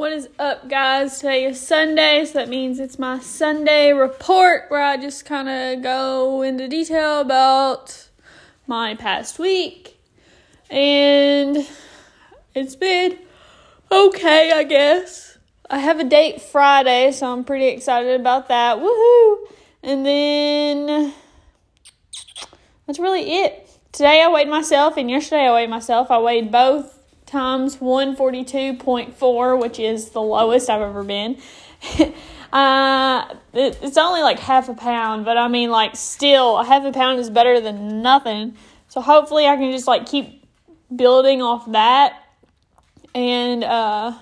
What is up, guys? Today is Sunday, so that means it's my Sunday report where I just kind of go into detail about my past week. And it's been okay, I guess. I have a date Friday, so I'm pretty excited about that. Woohoo! And then that's really it. Today I weighed myself, and yesterday I weighed myself. I weighed both times 142.4, which is the lowest I've ever been. uh, it, it's only like half a pound, but I mean, like, still, a half a pound is better than nothing. So hopefully I can just like keep building off that. And uh,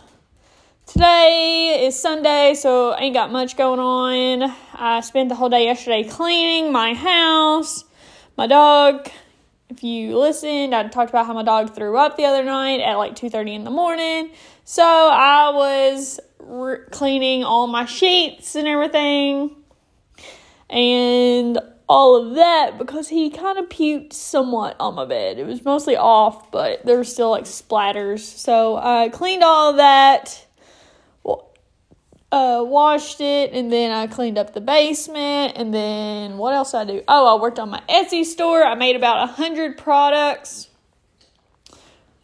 today is Sunday, so I ain't got much going on. I spent the whole day yesterday cleaning my house, my dog if you listened, I talked about how my dog threw up the other night at like 2:30 in the morning. So I was re- cleaning all my sheets and everything and all of that because he kind of puked somewhat on my bed. It was mostly off, but there were still like splatters. So I cleaned all of that uh, washed it and then I cleaned up the basement and then what else I do? Oh, I worked on my Etsy store. I made about a hundred products.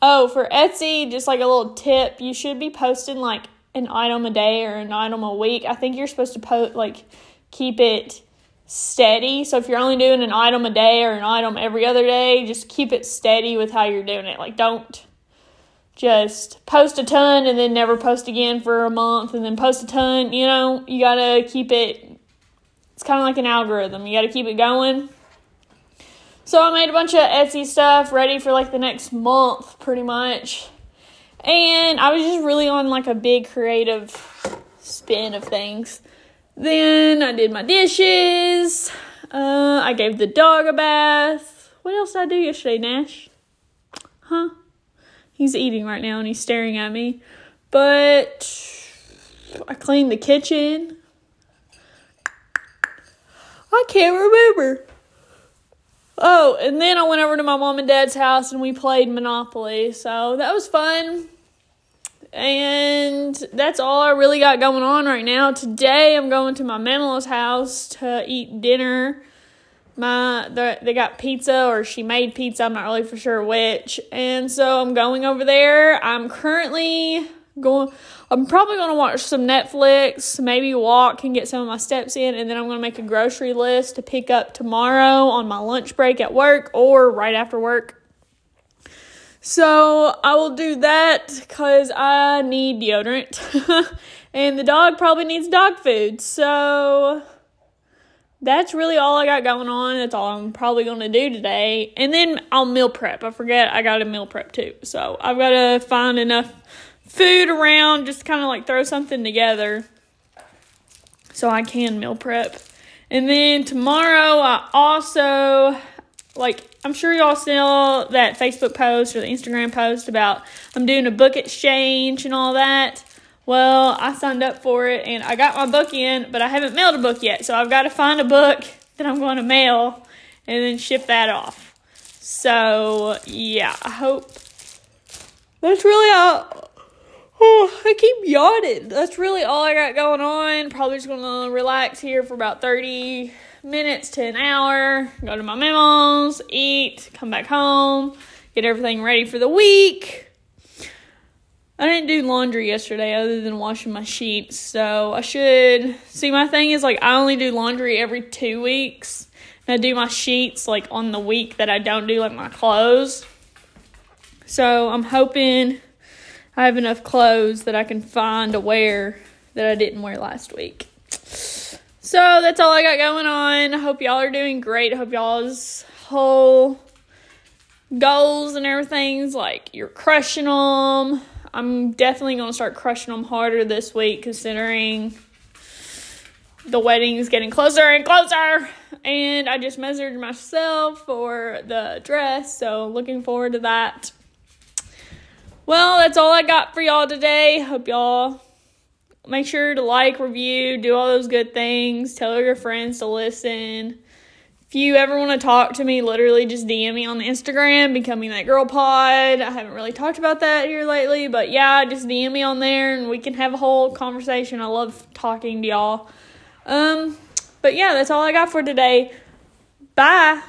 Oh, for Etsy, just like a little tip, you should be posting like an item a day or an item a week. I think you're supposed to post like keep it steady. So if you're only doing an item a day or an item every other day, just keep it steady with how you're doing it. Like don't just post a ton and then never post again for a month and then post a ton. You know, you got to keep it, it's kind of like an algorithm. You got to keep it going. So I made a bunch of Etsy stuff ready for like the next month pretty much. And I was just really on like a big creative spin of things. Then I did my dishes. Uh, I gave the dog a bath. What else did I do yesterday, Nash? Huh? He's eating right now and he's staring at me. But I cleaned the kitchen. I can't remember. Oh, and then I went over to my mom and dad's house and we played Monopoly. So that was fun. And that's all I really got going on right now. Today I'm going to my mentalist house to eat dinner my the, they got pizza or she made pizza i'm not really for sure which. And so i'm going over there. I'm currently going i'm probably going to watch some netflix maybe walk and get some of my steps in and then i'm going to make a grocery list to pick up tomorrow on my lunch break at work or right after work. So i will do that because i need deodorant. And the dog probably needs dog food so that's really all I got going on. That's all I'm probably going to do today. And then I'll meal prep. I forget I got a meal prep too. So I've got to find enough food around, just kind of like throw something together so I can meal prep. And then tomorrow, I also, like, I'm sure y'all saw that Facebook post or the Instagram post about I'm doing a book exchange and all that. Well, I signed up for it and I got my book in, but I haven't mailed a book yet. So I've got to find a book that I'm going to mail and then ship that off. So, yeah, I hope that's really all. Oh, I keep yawning. That's really all I got going on. Probably just going to relax here for about 30 minutes to an hour. Go to my memos, eat, come back home, get everything ready for the week I didn't do laundry yesterday other than washing my sheets. So I should see my thing is like I only do laundry every 2 weeks. And I do my sheets like on the week that I don't do like my clothes. So I'm hoping I have enough clothes that I can find to wear that I didn't wear last week. So that's all I got going on. I hope y'all are doing great. I hope y'all's whole goals and everything's like you're crushing them. I'm definitely going to start crushing them harder this week considering the wedding is getting closer and closer. And I just measured myself for the dress, so looking forward to that. Well, that's all I got for y'all today. Hope y'all make sure to like, review, do all those good things, tell your friends to listen if you ever want to talk to me, literally just DM me on the Instagram, becoming that girl pod. I haven't really talked about that here lately, but yeah, just DM me on there and we can have a whole conversation. I love talking to y'all. Um, but yeah, that's all I got for today. Bye.